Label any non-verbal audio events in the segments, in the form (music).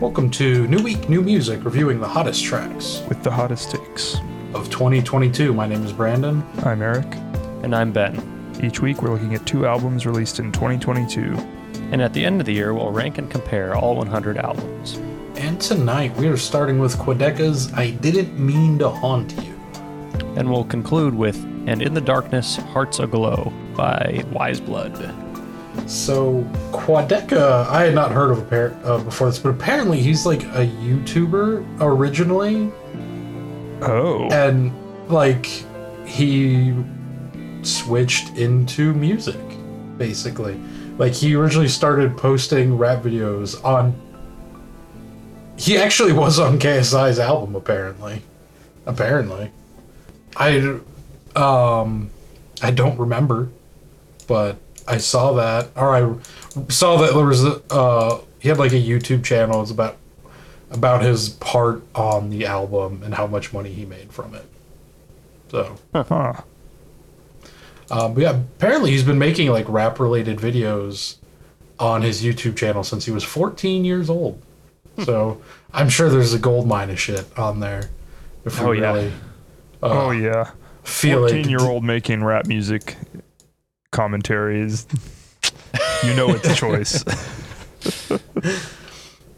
Welcome to New Week, New Music, reviewing the hottest tracks with the hottest takes. of 2022. My name is Brandon. I'm Eric. And I'm Ben. Each week we're looking at two albums released in 2022. And at the end of the year, we'll rank and compare all 100 albums. And tonight we are starting with Quadeca's I Didn't Mean to Haunt You. And we'll conclude with And in the Darkness, Hearts Aglow by Weyes Blood. So, Quadeca, I had not heard of appar- uh, before this, but apparently he's like a YouTuber originally. Oh. and like he switched into music basically like he originally started posting rap videos on he actually was on KSI's album apparently apparently I um I don't remember but I saw that or I saw that there was a, uh he had like a YouTube channel it's about about his part on the album and how much money he made from it. So, Huh. um, but yeah, apparently he's been making like rap related videos on his YouTube channel since he was 14 years old. So I'm sure there's a gold mine of shit on there. If we Oh, yeah. really oh yeah. feel like 14 year old making rap music commentaries. you know it's a choice. (laughs)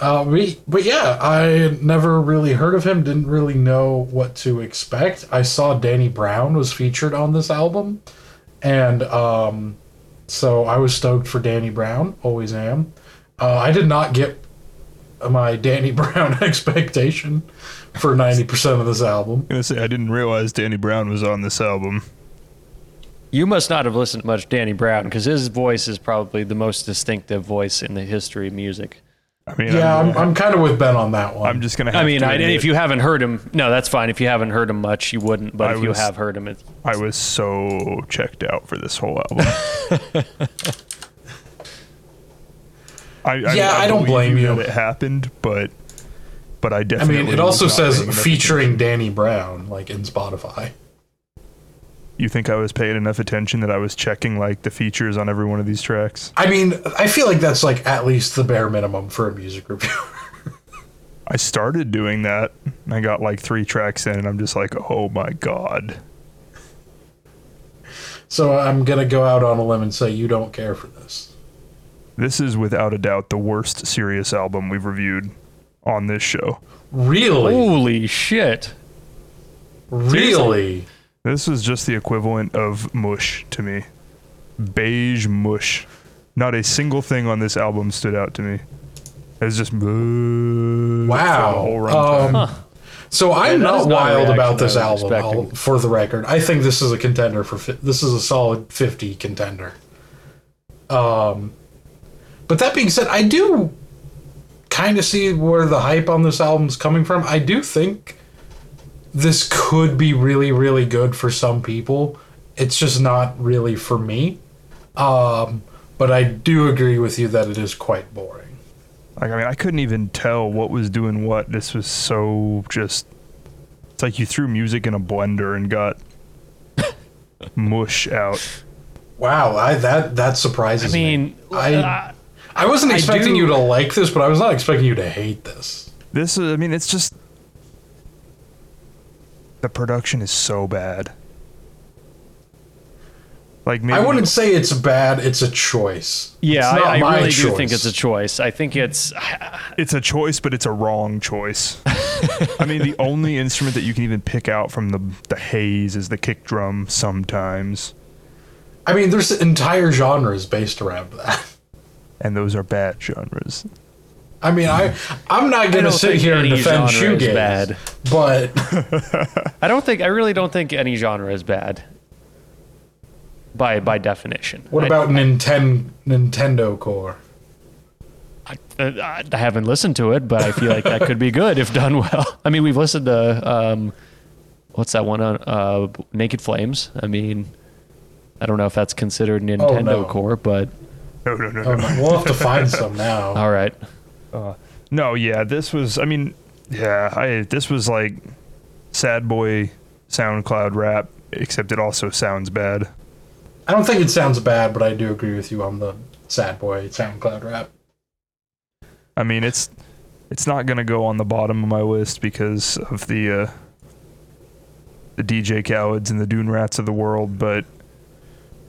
Uh, we, but yeah, I never really heard of him. Didn't really know what to expect. I saw Danny Brown was featured on this album, and um, so I was stoked for Danny Brown. Always am. Uh, I did not get my Danny (laughs) Brown expectation for ninety percent of this album. I'm gonna say I didn't realize Danny Brown was on this album. You must not have listened to much Danny Brown because his voice is probably the most distinctive voice in the history of music. I mean, Yeah, I'm, I'm, I'm kind of with Ben on that one. I'm just gonna. Have I mean, to I, if you haven't heard him, no, that's fine. If you haven't heard him much, you wouldn't. But I if you have heard him, it's, I was so checked out for this whole album. (laughs) I, I, Yeah, I don't blame you. that it happened, but but I definitely. I definitely. mean, it also says featuring Danny Brown, like in Spotify. You think I was paying enough attention that I was checking like the features on every one of these tracks? I mean, I feel like that's like at least the bare minimum for a music reviewer. (laughs) I started doing that. I got like three tracks in, and I'm just like, oh my god. So I'm gonna go out on a limb and say you don't care for this. This is without a doubt the worst serious album we've reviewed on this show. Really, holy shit! really. This is just the equivalent of mush to me. Beige mush. Not a single thing on this album stood out to me. It's just boo the whole Wow. runtime. Um, So I'm that not not wild about this album. I'll- for the record, I think this is a contender for. fi- This is a solid 50 contender. Um, but that being said, I do kind of see where the hype on this album's coming from. I do think this could be really, really good for some people. It's just not really for me. Um, but I do agree with you that it is quite boring. Like I mean, I couldn't even tell what was doing what. This was so just. It's like you threw music in a blender and got (laughs) mush out. Wow, I that that surprises I mean, me. I uh, I wasn't expecting do- you to like this, but I was not expecting you to hate this. This is. I mean, it's just. The production is so bad. Like maybe I wouldn't say it's bad. It's a choice. yeah, It's not I, I my really do think it's a choice. I think it's it's a choice, but it's a wrong choice. (laughs) I mean, the only instrument that you can even pick out from the the haze is the kick drum. Sometimes, I mean, there's entire genres based around that. and those are bad genres. I mean, I I'm not gonna sit here and defend genre is shoegaze, bad. but (laughs) I don't think I really don't think any genre is bad. By by definition. what I- about Nintendo Nintendo Core? I, I, I haven't listened to it, but I feel like that could be good if done well. (laughs) I mean, we've listened to um, what's that one on uh, Naked Flames. I mean, I don't know if that's considered Nintendo Oh, no. Core, but No, no, no, Oh, no. no, we'll have to find some now. all right. No, yeah, this was. I mean, yeah, I this was like sad boy SoundCloud rap, except it also sounds bad. I don't think it sounds bad, but I do agree with you on the sad boy SoundCloud rap. I mean, it's It's not gonna go on the bottom of my list because of the uh, the DJ Cowards and the Dune Rats of the world, but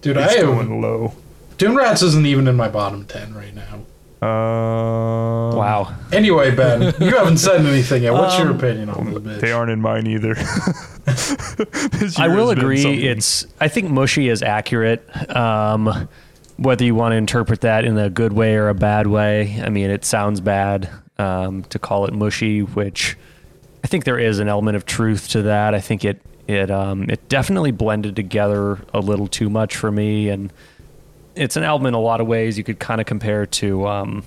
Dude, I am going low. Dune Rats isn't even in my bottom ten right now. Uh, Wow. Anyway, Ben, you (laughs) haven't said anything yet. What's your Um, opinion on this bitch? They aren't in mine either. (laughs) I will agree. It's I think mushy is accurate. Um, whether you want to interpret that in a good way or a bad way, I mean, it sounds bad um, to call it mushy, which I think there is an element of truth to that. I think it it um, it definitely blended together a little too much for me, and it's an album in a lot of ways you could kind of compare to um,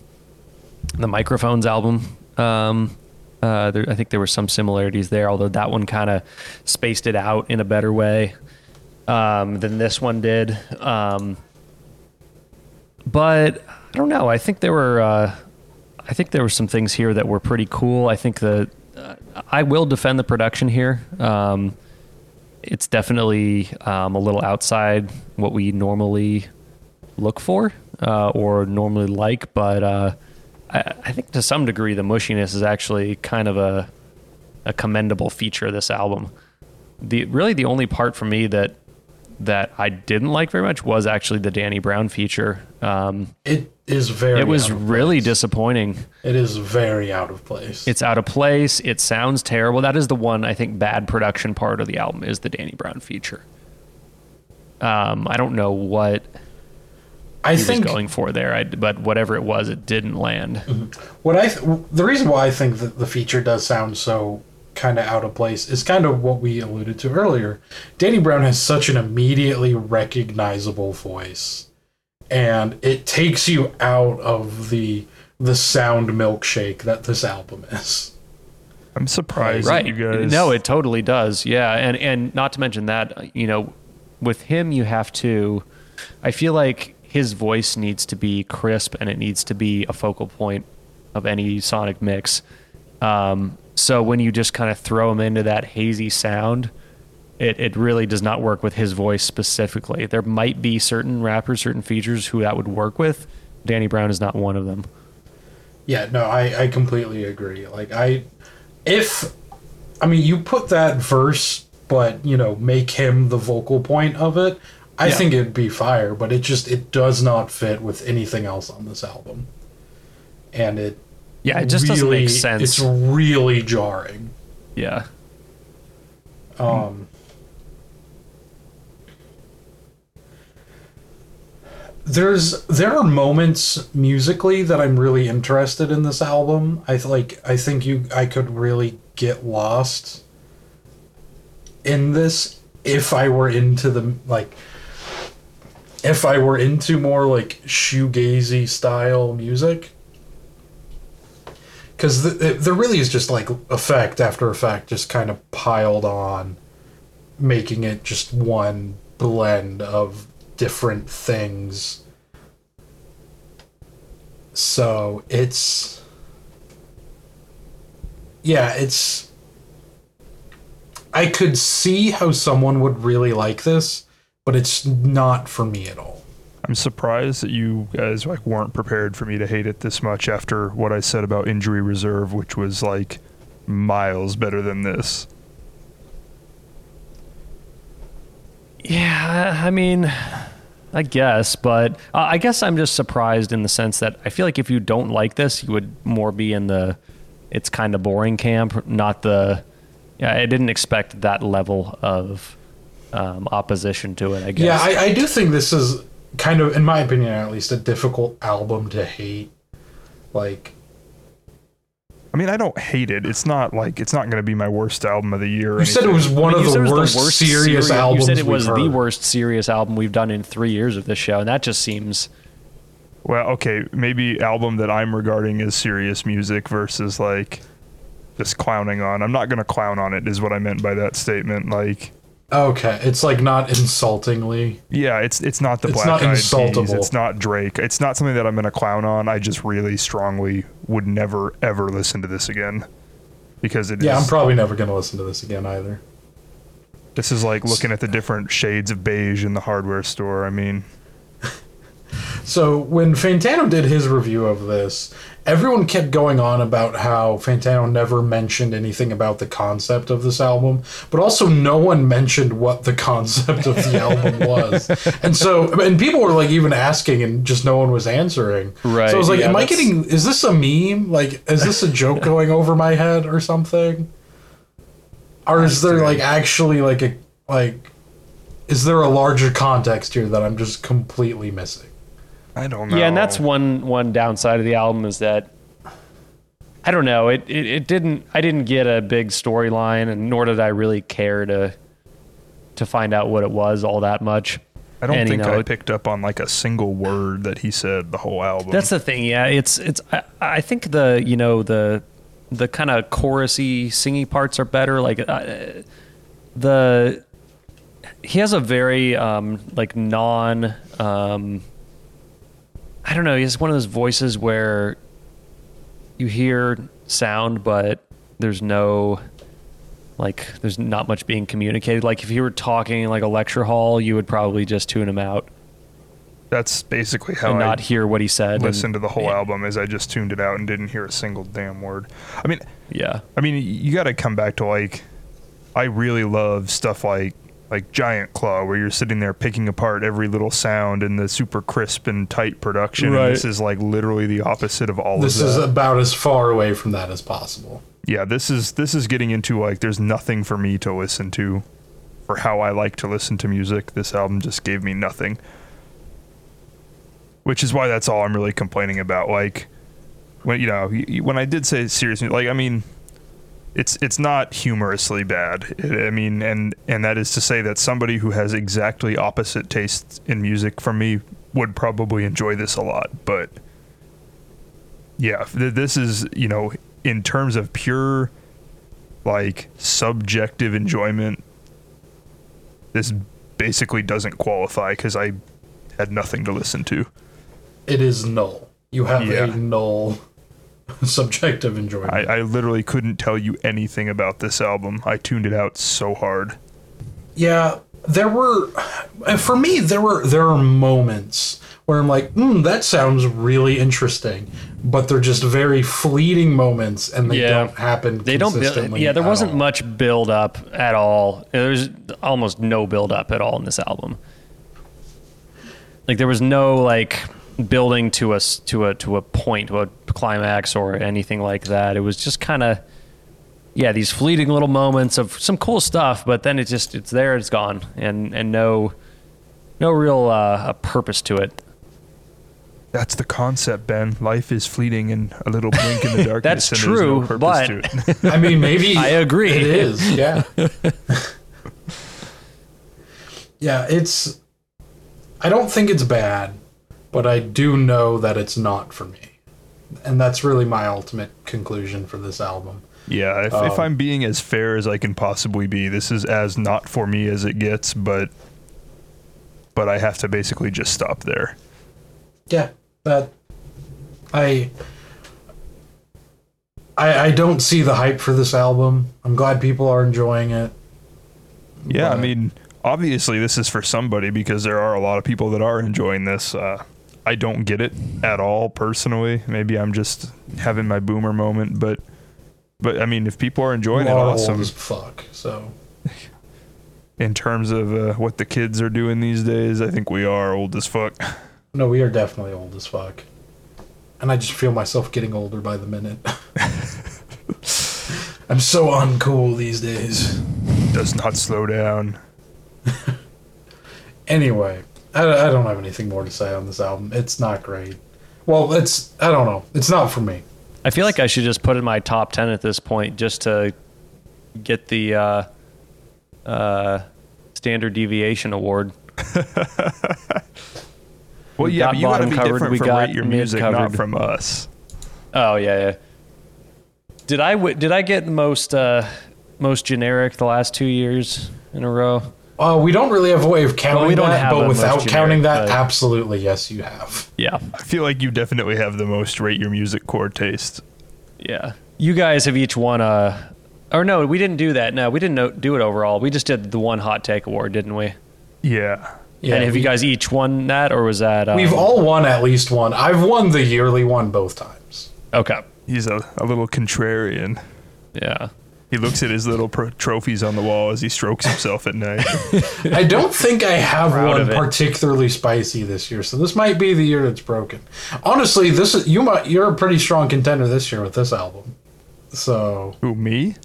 the Microphones album. Um, uh, there, I think there were some similarities there, although that one kind of spaced it out in a better way um, than this one did. Um, but I don't know. I think there were. Uh, I think there were some things here that were pretty cool. I think the. Uh, I will defend the production here. Um, it's definitely um, a little outside what we normally look for uh, or normally like, but uh, I, I think to some degree the mushiness is actually kind of a a commendable feature of this album. The really the only part for me that that I didn't like very much was actually the Danny Brown feature. Um, it is very. it was really place. disappointing. It is very out of place. It's out of place. It sounds terrible. That is the one I think bad production part of the album is the Danny Brown feature. Um, I don't know what I he think was going for there, I, but whatever it was, it didn't land. Mm-hmm. what I th- the reason why I think that the feature does sound so kind of out of place is kind of what we alluded to earlier. Danny Brown has such an immediately recognizable voice, and it takes you out of the the sound milkshake that this album is. I'm surprised right you guys. no it totally does yeah and and not to mention that you know with him you have to i feel like his voice needs to be crisp and it needs to be a focal point of any sonic mix. Um, so when you just kind of throw him into that hazy sound it, it really does not work with his voice specifically. There might be certain rappers certain features who that would work with. Danny brown is not one of them. Yeah, no, I, I completely agree. Like I if I mean you put that verse but, you know, make him the vocal point of it, I Yeah. think it'd be fire, but it just it does not fit with anything else on this album. And it yeah it just doesn't make sense It's really jarring. yeah Um There's there are moments musically that I'm really interested in this album. I like I think you I could really get lost in this if I were into the like if I were into more like shoegazy style music. Because the, there really is just like effect after effect just kind of piled on, making it just one blend of different things. So it's. Yeah, it's. I could see how someone would really like this, but it's not for me at all. I'm surprised that you guys like weren't prepared for me to hate it this much after what I said about Injury Reserve, which was like miles better than this. Yeah, I mean, I guess, but uh, I guess I'm just surprised in the sense that I feel like if you don't like this, you would more be in the it's kind of boring camp, not the. Yeah, I didn't expect that level of um, opposition to it. I guess. Yeah, I, I do think this is kind of, in my opinion at least, a difficult album to hate. Like, I mean, I don't hate it. It's not like it's not going to be my worst album of the year. or you said it was one I mean, of you the said it worst, was serious albums. You said it we've was the worst serious album we've done in three years of this show, and that just seems. Well, okay, maybe album that I'm regarding as serious music versus like just clowning on. I'm not going to clown on it is what I meant by that statement. Like Okay, it's like not insultingly. Yeah, it's it's not the It's Black not Eyed Peas. It's not Drake. It's not something that I'm gonna clown on. I just really strongly would never ever listen to this again because it is. Yeah, I'm probably never gonna listen to this again either. this is like looking at the different shades of beige in the hardware store. I mean, So when Fantano did his review of this, everyone kept going on about how Fantano never mentioned anything about the concept of this album, but also no one mentioned what the concept of the album (laughs) was. And so, and people were like even asking, and just no one was answering. Right, So I was like, yeah, "Am I getting? Is this a meme? Like, is this a joke (laughs) going over my head or something? Or is there like actually like a like?" Is there a larger context here that I'm just completely missing? I don't know. Yeah, and that's one one downside of the album is that I don't know. It it, it didn't. I didn't get a big storyline, and nor did I really care to to find out what it was all that much. I don't and, you think know, I picked up on like a single word that he said the whole album. That's the thing. Yeah, it's it's. I, I think the you know the the kind of chorusy, singy parts are better. Like uh, the he has a very um, like non. Um, I don't know. He has one of those voices where you hear sound, but there's no like there's not much being communicated. Like if you were talking in like a lecture hall, you would probably just tune him out That's basically how and I not hear what he said. Listen to the whole yeah. album. as I just tuned it out and didn't hear a single damn word. I mean, Yeah. I mean, you got to come back to like, I really love stuff like like Giant Claw, where you're sitting there picking apart every little sound and the super crisp and tight production. Right. And this is like literally the opposite of all of This of is about as far away from that as possible. yeah, this is this is getting into like there's nothing for me to listen to, for how I like to listen to music. This album just gave me nothing. Which is why that's all I'm really complaining about. Like, when you know when I did say serious, mu- like I mean, it's it's not humorously bad. I I mean, and and that is to say that somebody who has exactly opposite tastes in music from me would probably enjoy this a lot. But yeah, this is you know in terms of pure like subjective enjoyment, this basically doesn't qualify because I had nothing to listen to. It is null. You have Yeah. a null (laughs) subjective enjoyment. I, I literally couldn't tell you anything about this album. I tuned it out so hard. yeah, there were for me there were there are moments where I'm like, mm, that sounds really interesting, but they're just very fleeting moments and they Yeah. don't happen. They don't build. Yeah, there wasn't all. much build up at all. There's almost no build up at all in this album. Like there was no like building to a s- to a to a point, to a climax or anything like that. It was just kind of yeah, these fleeting little moments of some cool stuff, but then it just it's there, it's gone, and and no no real uh, a purpose to it. That's the concept, Ben. Life is fleeting and a little blink in the (laughs) darkness. That's and there's no true, purpose to it. (laughs) I mean, maybe I agree. It is, yeah. (laughs) yeah, it's. I don't think it's bad, but I do know that it's not for me, and that's really my ultimate conclusion for this album. Yeah, if, if I'm being as fair as I can possibly be, this is as not for me as it gets, but but I have to basically just stop there. Yeah, that I. I, I don't see the hype for this album. I'm glad people are enjoying it. Yeah, I mean, obviously this is for somebody because there are a lot of people that are enjoying this. Uh, I don't get it at all personally. Maybe I'm just having my boomer moment, but but I mean, if people are enjoying it, awesome. as fuck. So (laughs) In terms of uh, what the kids are doing these days, I think we are old as fuck. no, we are definitely old as fuck, and I just feel myself getting older by the minute. (laughs) I'm so uncool these days. Does not slow down. (laughs) Anyway, I, I don't have anything more to say on this album. It's not great. Well, it's I don't know. It's not for me. I feel like I should just put in my top ten at this point just to get the uh, uh, standard deviation award. (laughs) Well, We yeah, but you got to be covered, different we from got rate your mid music, not from us. Oh yeah, yeah. Did I w- did I get the most uh, most generic the last two years in a row? Uh, we don't really have a way of counting we don't that, have but without most counting that, but- absolutely yes, you have. Yeah, I feel like you definitely have the most rate your music core taste. yeah. You guys have each won a, or no, we didn't do that. No, we didn't know, do it overall. We just did the one hot take award, didn't we? Yeah. Yeah, and have we, you guys each won that, or was that? Um, We've all won at least one. I've won the yearly one both times. okay. He's a, a little contrarian. Yeah. He looks at his little pro- trophies on the wall as he strokes himself at night. (laughs) I don't think I have Proud one particularly spicy this year, so this might be the year that's broken. Honestly, this is you might you're a pretty strong contender this year with this album. So Who, me?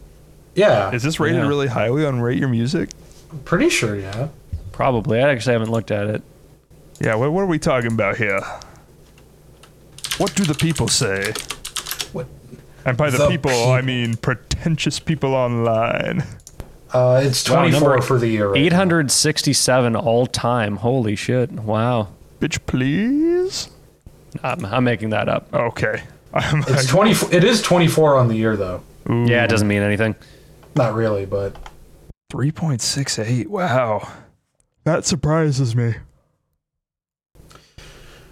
yeah, Is this rated Yeah. really highly on Rate Your Music? I'm pretty sure. Yeah, Probably. I actually haven't looked at it. Yeah, what, what are we talking about here? What do the people say? What- And by the, The people, people. I mean pretentious people online. uh, it's Wow, 24 number for the year. Right now. 867 all time. Holy shit. Wow. Bitch, please? I'm, I'm making that up. Okay. I'm (laughs) It's like, 20. It is 24 on the year though. ooh, Yeah, it doesn't mean anything. Not really, but 3.68. Wow. That surprises me.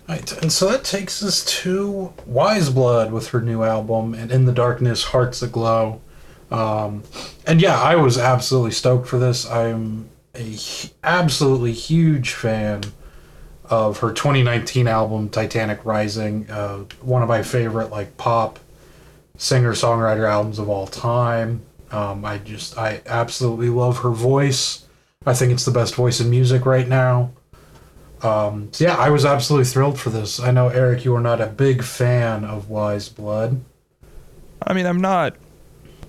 Right, and so that takes us to Weyes Blood with her new album and In the Darkness, Hearts Aglow. Um, and yeah, I was absolutely stoked for this. I'm a absolutely huge fan of her 2019 album Titanic Rising, uh, one of my favorite like pop singer songwriter albums of all time. Um, I just I absolutely love her voice. I think it's the best voice in music right now. Um, so yeah, I was absolutely thrilled for this. I know Eric, you are not a big fan of Weyes Blood. I mean, I'm not.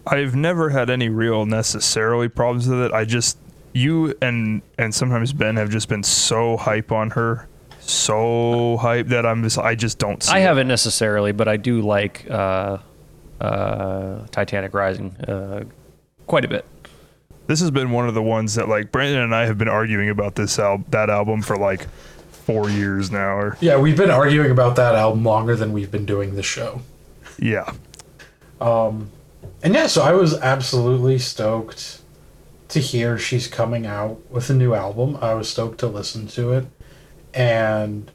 I've never had any real necessarily problems with it. I just you and and sometimes Ben have just been so hype on her, so hype that I'm just I just don't. See I it. haven't necessarily, but I do like uh, uh, Titanic Rising uh, quite a bit. This has been one of the ones that like Brandon and I have been arguing about this al- that album for like four years now. Or Yeah, we've been arguing about that album longer than we've been doing the show. yeah, Um, And yeah, so I was absolutely stoked to hear she's coming out with a new album. I was stoked to listen to it. And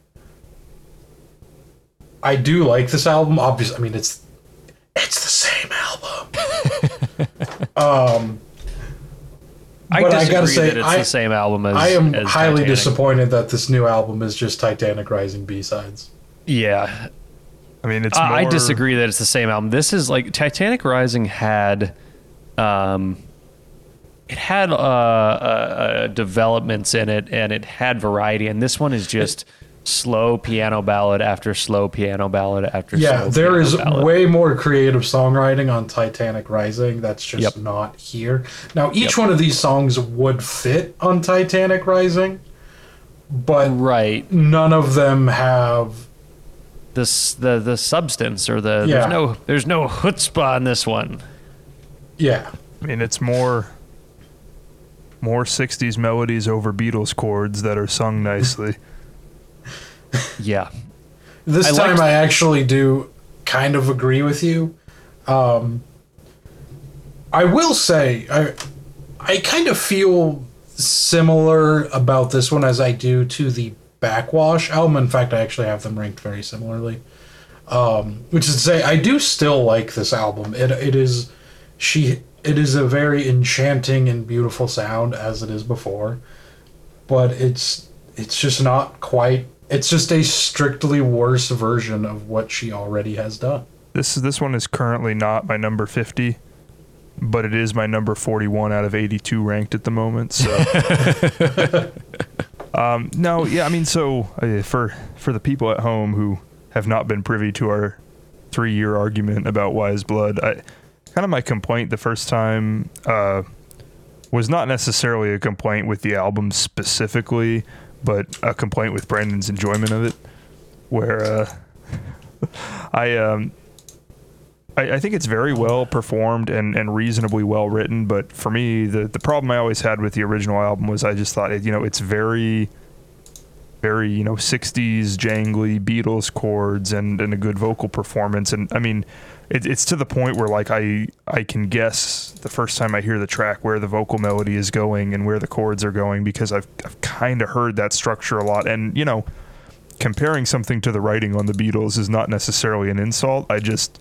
I do like this album. Obviously, I mean it's it's the same album. (laughs) um I But I gotta say, that it's I- the same album as I am as highly Titanic. disappointed that this new album is just Titanic Rising B-sides. Yeah, I mean it's. I I disagree that it's the same album. This is like Titanic Rising had, um, it had uh, uh, uh, developments in it and it had variety, and this one is just slow piano ballad after slow piano ballad after Yeah, slow there piano is ballad. way more creative songwriting on Titanic Rising that's just Yep. not here. Now, each Yep. one of these songs would fit on Titanic Rising, but right. none of them have. This the the substance or the Yeah. there's no there's no chutzpah on this one. Yeah, I mean it's more. More '60s melodies over Beatles chords that are sung nicely. (laughs) (laughs) Yeah, this I time liked- I actually do kind of agree with you. Um, I will say I I kind of feel similar about this one as I do to the Backwash album. In fact, I actually have them ranked very similarly. Um, which is to say, I do still like this album. It it is she it is a very enchanting and beautiful sound as it is before, but it's it's just not quite. It's just a strictly worse version of what she already has done. This this one is currently not my number 50, but it is my number 41 out of 82 ranked at the moment. So, (laughs) (laughs) um, no, yeah, I mean, so uh, for for the people at home who have not been privy to our three year argument about Weyes Blood, I kind of my complaint the first time uh, was not necessarily a complaint with the album specifically, but a complaint with Brandon's enjoyment of it, where. Uh, (laughs) I um I, I think it's very well performed and, and reasonably well written, but for me the, the problem I always had with the original album was I just thought you know, it's very very, you know, sixties jangly Beatles chords and, and a good vocal performance and I mean it, it's to the point where like I I can guess the first time I hear the track where the vocal melody is going and where the chords are going because I've I've kind of heard that structure a lot and you know comparing something to the writing on the Beatles is not necessarily an insult. I just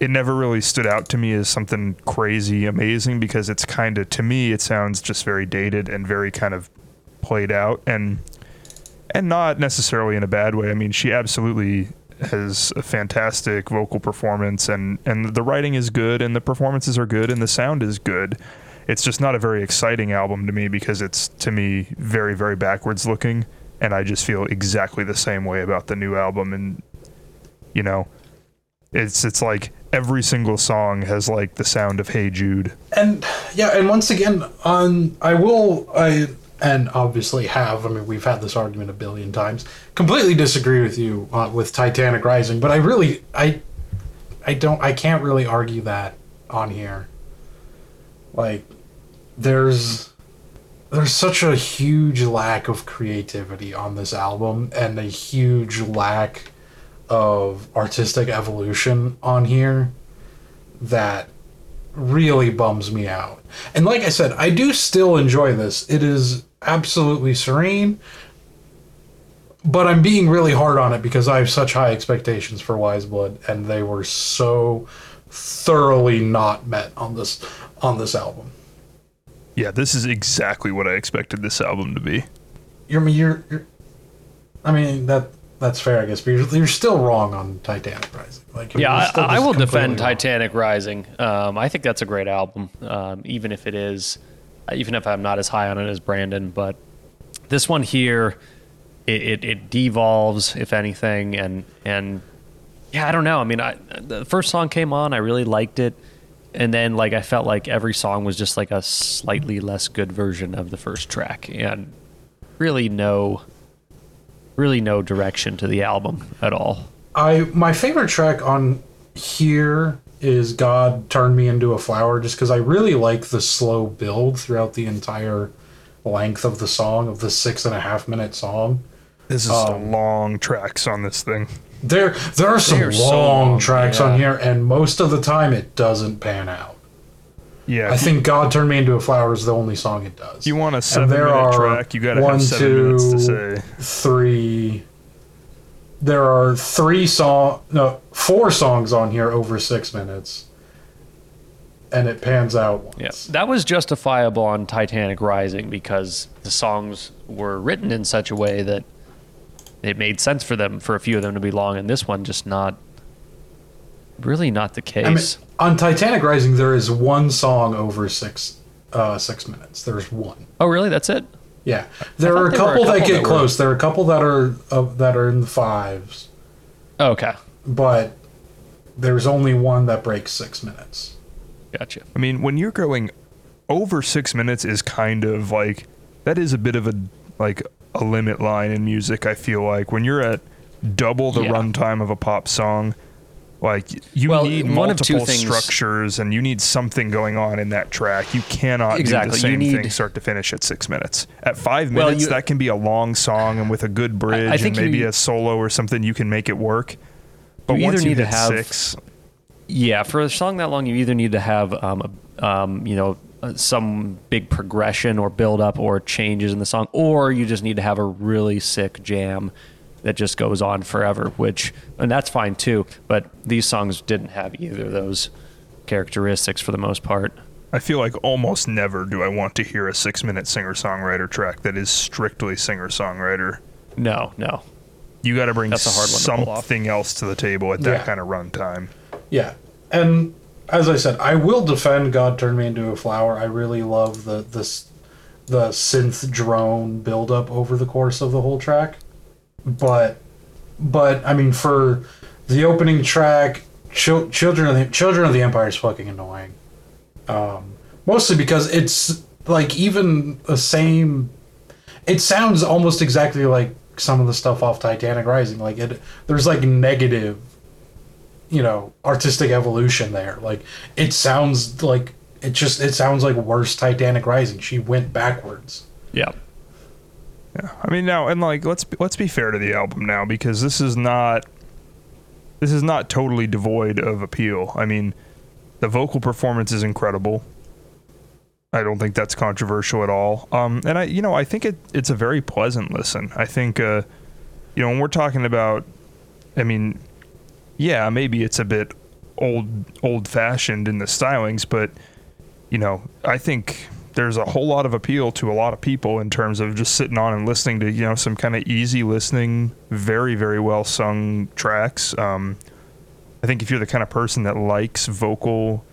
it never really stood out to me as something crazy amazing because it's kind of to me it sounds just very dated and very kind of played out and and not necessarily in a bad way. I mean, she absolutely has a fantastic vocal performance, and and the writing is good, and the performances are good, and the sound is good. It's just not a very exciting album to me because it's to me very very backwards looking, and I just feel exactly the same way about the new album, and you know, it's it's like every single song has like the sound of Hey Jude. and yeah, and once again, on I will I and obviously have. I mean, we've had this argument a billion times. Completely disagree with you uh, with Titanic Rising, but I really I I don't I can't really argue that on here. Like, there's there's such a huge lack of creativity on this album and a huge lack of artistic evolution on here that really bums me out. And like I said, I do still enjoy this. It is absolutely serene. But I'm being really hard on it because I have such high expectations for Weyes Blood and they were so thoroughly not met on this on this album. Yeah, this is exactly what I expected this album to be. You're you're, you're I mean that that's fair I guess, but you're, you're still wrong on Titanic Rising. Like Yeah, you're I, I will defend wrong. Titanic Rising. Um, I think that's a great album, um, even if it is, even if I'm not as high on it as Brandon. But this one here, it, it, it devolves, if anything, and and yeah, I don't know. I mean, I, the first song came on, I really liked it, and then like I felt like every song was just like a slightly less good version of the first track, and really no, really no direction to the album at all. I my favorite track on here is God Turned Me Into a Flower just because I really like the slow build throughout the entire length of the song, of the six and a half minute song. This is Um, long tracks on this thing. There there are some They long, so long, tracks yeah. on here, and most of the time it doesn't pan out. Yeah, I think God Turned Me Into a Flower is the only song it does. you want a seven there minute are track, you got to one, have seven minutes to say. three there are three song no four songs on here over six minutes and it pans out once Yeah, that was justifiable on Titanic Rising because the songs were written in such a way that it made sense for them for a few of them to be long, and this one just not really not the case. I mean, on titanic rising there is one song over six uh six minutes there's one oh, really? That's it? Yeah there are a there a couple, that get that were- close there are a couple that are uh, that are in the fives okay, but there's only one that breaks six minutes gotcha. I mean, when you're going over six minutes, is kind of like that is a bit of a like a limit line in music. I feel like when you're at double the Yeah. runtime of a pop song, like you Well, need one of two multiple things- structures and you need something going on in that track. You cannot Exactly, do the same need- thing start to finish at six minutes. At five Well, minutes, you- that can be a long song, and with a good bridge I think and maybe you- a solo or something, you can make it work. But You either once you need to hit have- six, Yeah, for a song that long, you either need to have, um, a- um, you know, uh, some big progression or build up or changes in the song, or you just need to have a really sick jam that just goes on forever. Which, and that's fine too. But these songs didn't have either of those characteristics for the most part. I feel like almost never do I want to hear a six minute singer songwriter track that is strictly singer songwriter. No, no. You got to bring That's a hard one to something else to the table at that Yeah. kind of runtime. Yeah, and as I said, I will defend "God Turned Me Into a Flower." I really love the this the synth drone buildup over the course of the whole track, but but I mean for the opening track, Chil- "Children of the Children of the Empire" is fucking annoying. Um, mostly because it's like even the same. It sounds almost exactly like some of the stuff off Titanic Rising. Like it, there's like negative you know artistic evolution there like it sounds like it just it sounds like worse titanic rising she went backwards Yeah. Yeah, I mean now and like let's let's be fair to the album now because this is not this is not totally devoid of appeal. I mean, the vocal performance is incredible. I don't think that's controversial at all. Um, and I, you know, I think it it's a very pleasant listen. I think, uh, you know, when we're talking about, I mean, yeah, maybe it's a bit old old fashioned in the stylings, but you know, I think there's a whole lot of appeal to a lot of people in terms of just sitting on and listening to you know some kind of easy listening, very very well sung tracks. Um, I think if you're the kind of person that likes vocal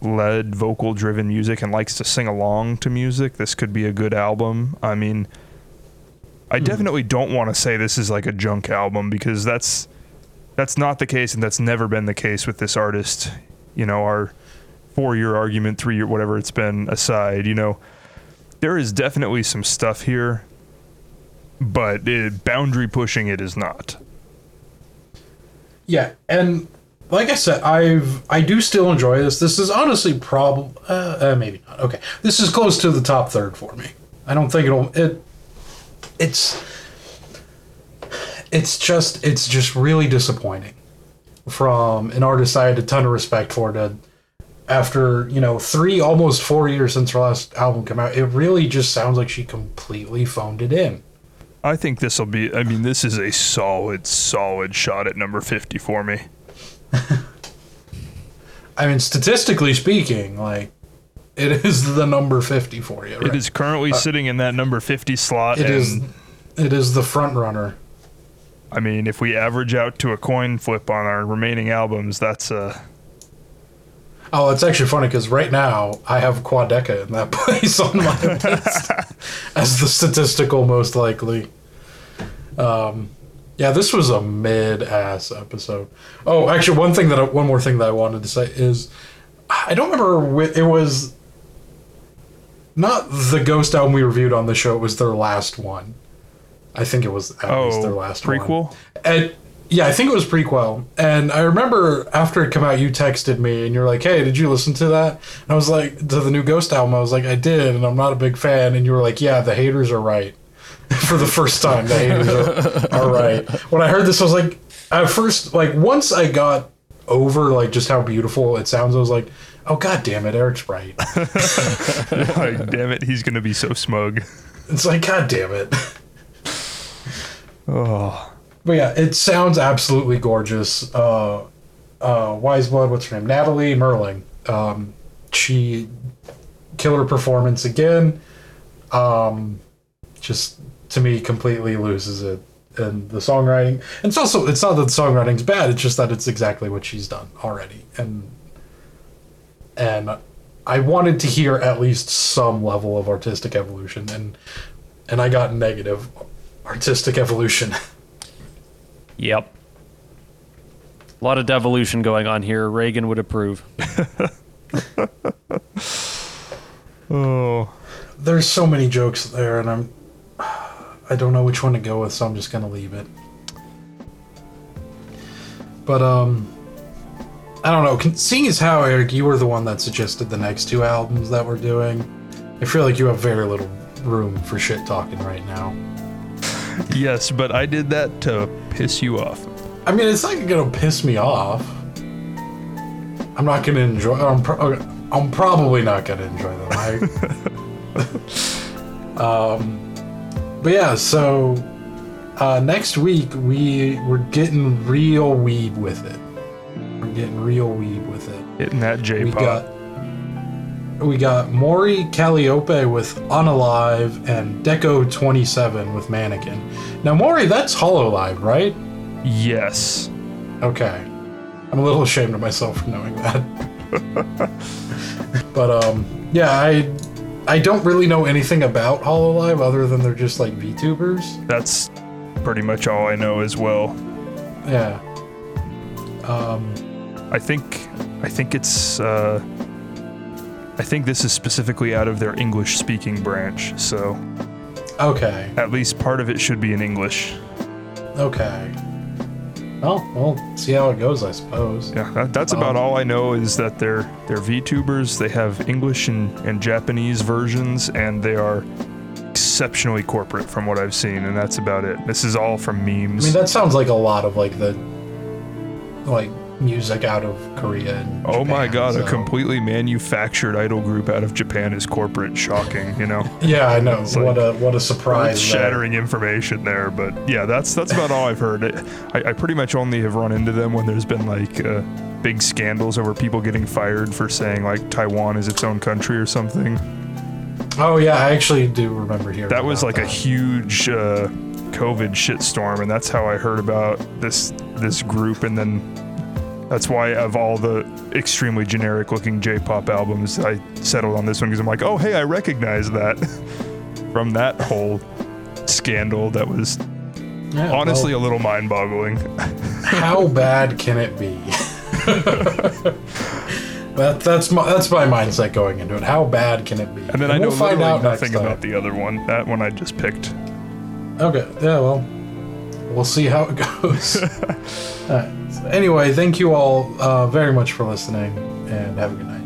led, vocal driven music and likes to sing along to music, this could be a good album. I mean, I definitely don't want to say this is like a junk album because that's that's not the case and that's never been the case with this artist. You know, our four year argument, three year, whatever it's been aside, you know, there is definitely some stuff here, but it, boundary pushing it is not. Yeah, and like I said, I've I do still enjoy this. This is honestly probably uh, uh, maybe not. Okay, this is close to the top third for me. I don't think it'll it. It's it's just it's just really disappointing from an artist I had a ton of respect for to after you know three almost four years since her last album came out. It really just sounds like she completely phoned it in. I think this will be, I mean, this is a solid, solid shot at number 50 for me. (laughs) I mean, statistically speaking, like it is the number fifty for you. Right? It is currently sitting in that number 50 slot. It is. It is the front runner. I mean, if we average out to a coin flip on our remaining albums, that's uh Oh, it's actually funny because right now I have Quadeca in that (laughs) place on my (laughs) list as the statistical most likely. Um, yeah, this was a mid-ass episode. Oh, actually, one thing that I, one more thing that I wanted to say is I don't remember whi- it was not the Ghost album we reviewed on the show. It was their last one. I think it was at least oh their last one. Prequelle. And yeah, I think it was Prequelle. And I remember after it came out, you texted me and you're like, "Hey, did you listen to that?" And I was like, "To the new Ghost album." I was like, "I did," and I'm not a big fan. And you were like, "Yeah, the haters are right." (laughs) For the first time, the haters are, are right. When I heard this, I was like, at first, like once I got over like just how beautiful it sounds, I was like, "Oh god damn it, Eric's right." (laughs) (laughs) like, damn it, he's gonna be so smug. It's like, god damn it. Oh, But yeah, it sounds absolutely gorgeous. Uh, uh, Weyes Blood, what's her name? Natalie Mering. Um, she killer performance again. Um, just to me, completely loses it. And the songwriting, and it's also it's not that the songwriting's bad. It's just that it's exactly what she's done already, and and I wanted to hear at least some level of artistic evolution, and and I got negative artistic evolution. (laughs) Yep. A lot of devolution going on here. Reagan would approve. (laughs) oh, there's so many jokes there, and I'm I don't know which one to go with, so I'm just gonna leave it. But um, I don't know. Con- Seeing as how Eric, you were the one that suggested the next two albums that we're doing, I feel like you have very little room for shit talking right now. Yes, but I did that to piss you off. I mean, it's not gonna piss me off. I'm not gonna enjoy. I'm, pro- I'm probably not gonna enjoy them. I, (laughs) um, but yeah. So uh, next week we we're getting real weed with it. We're getting real weed with it. Hitting that J pop. We got Mori Calliope with Unalive and Deco 27 with Mannequin. Now Mori, that's Hololive, right? Yes. Okay. I'm a little ashamed of myself for knowing that. (laughs) but um yeah, I I don't really know anything about Hololive other than they're just like VTubers. That's pretty much all I know as well. Yeah. Um I think I think it's uh I think this is specifically out of their English speaking branch, so okay. at least part of it should be in English. Okay. Well, we'll see how it goes, I suppose. Yeah, that, that's about Um, all I know is that they're they're VTubers. They have English and, and Japanese versions, and they are exceptionally corporate from what I've seen, and that's about it. This is all from memes. I memes. mean, that sounds like a lot of like the like music out of Korea. And oh my Japan, god, a completely manufactured idol group out of Japan is corporate. Shocking, you know. (laughs) Yeah, I know. It's what like- a what a surprise! Shattering information there, but yeah, that's that's about all I've heard. I, I pretty much only have run into them when there's been like uh, big scandals over people getting fired for saying like Taiwan is its own country or something. Oh yeah, I actually do remember hearing. That was like a huge uh, COVID shitstorm, and that's how I heard about this this group. And then that's why of all the extremely generic looking J-pop albums, I settled on this one because I'm like, oh hey, I recognize that (laughs) from that whole scandal. That was Yeah, honestly well, a little mind-boggling. (laughs) how bad can it be? that, that's my that's my mindset going into it. How bad can it be? And then I know we'll find out nothing about the other one. That one I just picked. Okay. Yeah. Well, we'll see how it goes. (laughs) So anyway, thank you all uh, very much for listening, and have a good night.